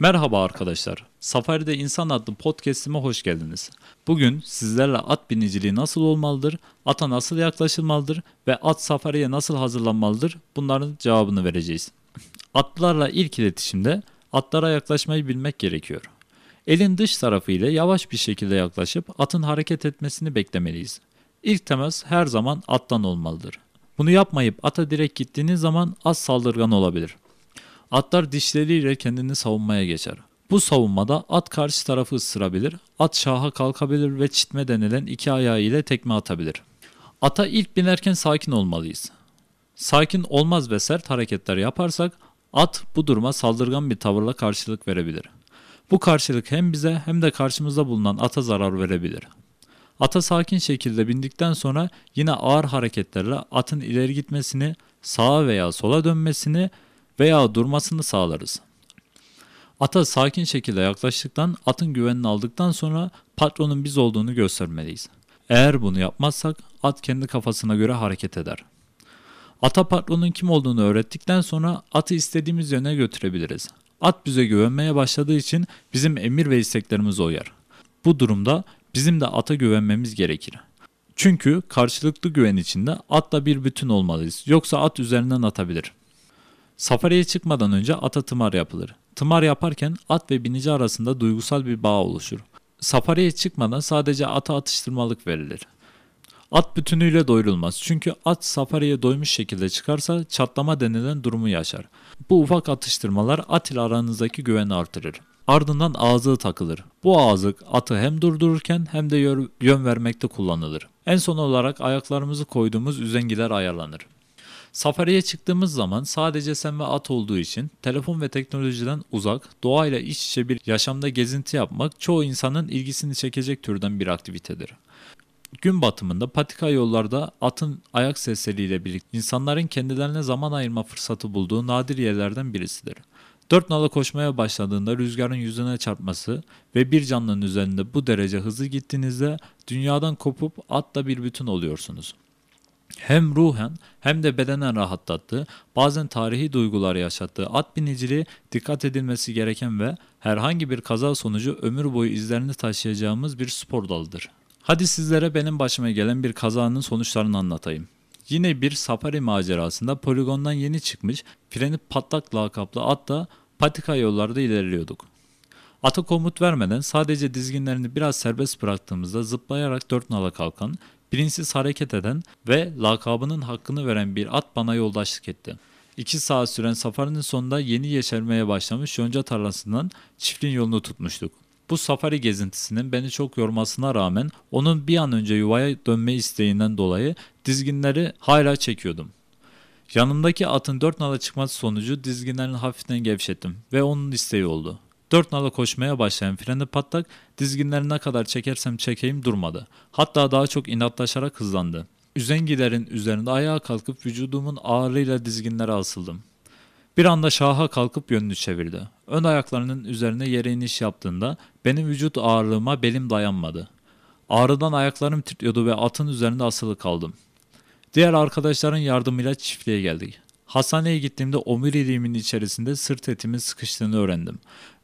Merhaba arkadaşlar. Safari'de İnsan adlı podcast'ime hoş geldiniz. Bugün sizlerle at biniciliği nasıl olmalıdır, ata nasıl yaklaşılmalıdır ve at safariye nasıl hazırlanmalıdır bunların cevabını vereceğiz. Atlarla ilk iletişimde atlara yaklaşmayı bilmek gerekiyor. Elin dış tarafı ile yavaş bir şekilde yaklaşıp atın hareket etmesini beklemeliyiz. İlk temas her zaman attan olmalıdır. Bunu yapmayıp ata direkt gittiğiniz zaman az saldırgan olabilir. Atlar dişleriyle kendini savunmaya geçer. Bu savunmada at karşı tarafı ısırabilir, at şaha kalkabilir ve çitme denilen iki ayağı ile tekme atabilir. Ata ilk binerken sakin olmalıyız. Sakin olmaz ve sert hareketler yaparsak at bu duruma saldırgan bir tavırla karşılık verebilir. Bu karşılık hem bize hem de karşımızda bulunan ata zarar verebilir. Ata sakin şekilde bindikten sonra yine ağır hareketlerle atın ileri gitmesini, sağa veya sola dönmesini veya durmasını sağlarız. Ata sakin şekilde yaklaştıktan atın güvenini aldıktan sonra patronun biz olduğunu göstermeliyiz. Eğer bunu yapmazsak at kendi kafasına göre hareket eder. Ata patronun kim olduğunu öğrettikten sonra atı istediğimiz yöne götürebiliriz. At bize güvenmeye başladığı için bizim emir ve isteklerimize uyar. Bu durumda bizim de ata güvenmemiz gerekir. Çünkü karşılıklı güven içinde atla bir bütün olmalıyız. Yoksa at üzerinden atabilir. Safariye çıkmadan önce ata tımar yapılır. Tımar yaparken at ve binici arasında duygusal bir bağ oluşur. Safariye çıkmadan sadece ata atıştırmalık verilir. At bütünüyle doyurulmaz. Çünkü at safariye doymuş şekilde çıkarsa çatlama denilen durumu yaşar. Bu ufak atıştırmalar at ile aranızdaki güveni artırır. Ardından ağzı takılır. Bu ağızlık atı hem durdururken hem de yön vermekte kullanılır. En son olarak ayaklarımızı koyduğumuz üzengiler ayarlanır. Safariye çıktığımız zaman sadece sen ve at olduğu için telefon ve teknolojiden uzak, doğayla iç içe bir yaşamda gezinti yapmak çoğu insanın ilgisini çekecek türden bir aktivitedir. Gün batımında patika yollarda atın ayak sesleriyle birlikte insanların kendilerine zaman ayırma fırsatı bulduğu nadir yerlerden birisidir. Dört nala koşmaya başladığında rüzgarın yüzüne çarpması ve bir canlının üzerinde bu derece hızlı gittiğinizde dünyadan kopup atla bir bütün oluyorsunuz hem ruhen hem de bedenen rahatlattığı, bazen tarihi duygular yaşattığı at biniciliği dikkat edilmesi gereken ve herhangi bir kaza sonucu ömür boyu izlerini taşıyacağımız bir spor dalıdır. Hadi sizlere benim başıma gelen bir kazanın sonuçlarını anlatayım. Yine bir safari macerasında poligondan yeni çıkmış, freni patlak lakaplı atla patika yollarda ilerliyorduk. Ata komut vermeden sadece dizginlerini biraz serbest bıraktığımızda zıplayarak dört nala kalkan, bilinçsiz hareket eden ve lakabının hakkını veren bir at bana yoldaşlık etti. İki saat süren safarinin sonunda yeni yeşermeye başlamış yonca tarlasından çiftliğin yolunu tutmuştuk. Bu safari gezintisinin beni çok yormasına rağmen onun bir an önce yuvaya dönme isteğinden dolayı dizginleri hala çekiyordum. Yanımdaki atın dört nala çıkması sonucu dizginlerini hafiften gevşettim ve onun isteği oldu. Dört nala koşmaya başlayan freni patlak dizginleri ne kadar çekersem çekeyim durmadı. Hatta daha çok inatlaşarak hızlandı. Üzengilerin üzerinde ayağa kalkıp vücudumun ağırlığıyla dizginlere asıldım. Bir anda şaha kalkıp yönünü çevirdi. Ön ayaklarının üzerine yere iniş yaptığında benim vücut ağırlığıma belim dayanmadı. Ağrıdan ayaklarım titriyordu ve atın üzerinde asılı kaldım. Diğer arkadaşların yardımıyla çiftliğe geldik. Hastaneye gittiğimde omuriliğimin içerisinde sırt etimin sıkıştığını öğrendim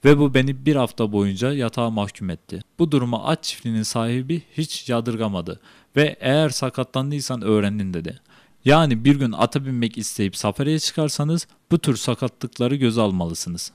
ve bu beni bir hafta boyunca yatağa mahkum etti. Bu duruma at çiftliğinin sahibi hiç yadırgamadı ve eğer sakatlandıysan öğrendin dedi. Yani bir gün ata binmek isteyip safariye çıkarsanız bu tür sakatlıkları göze almalısınız.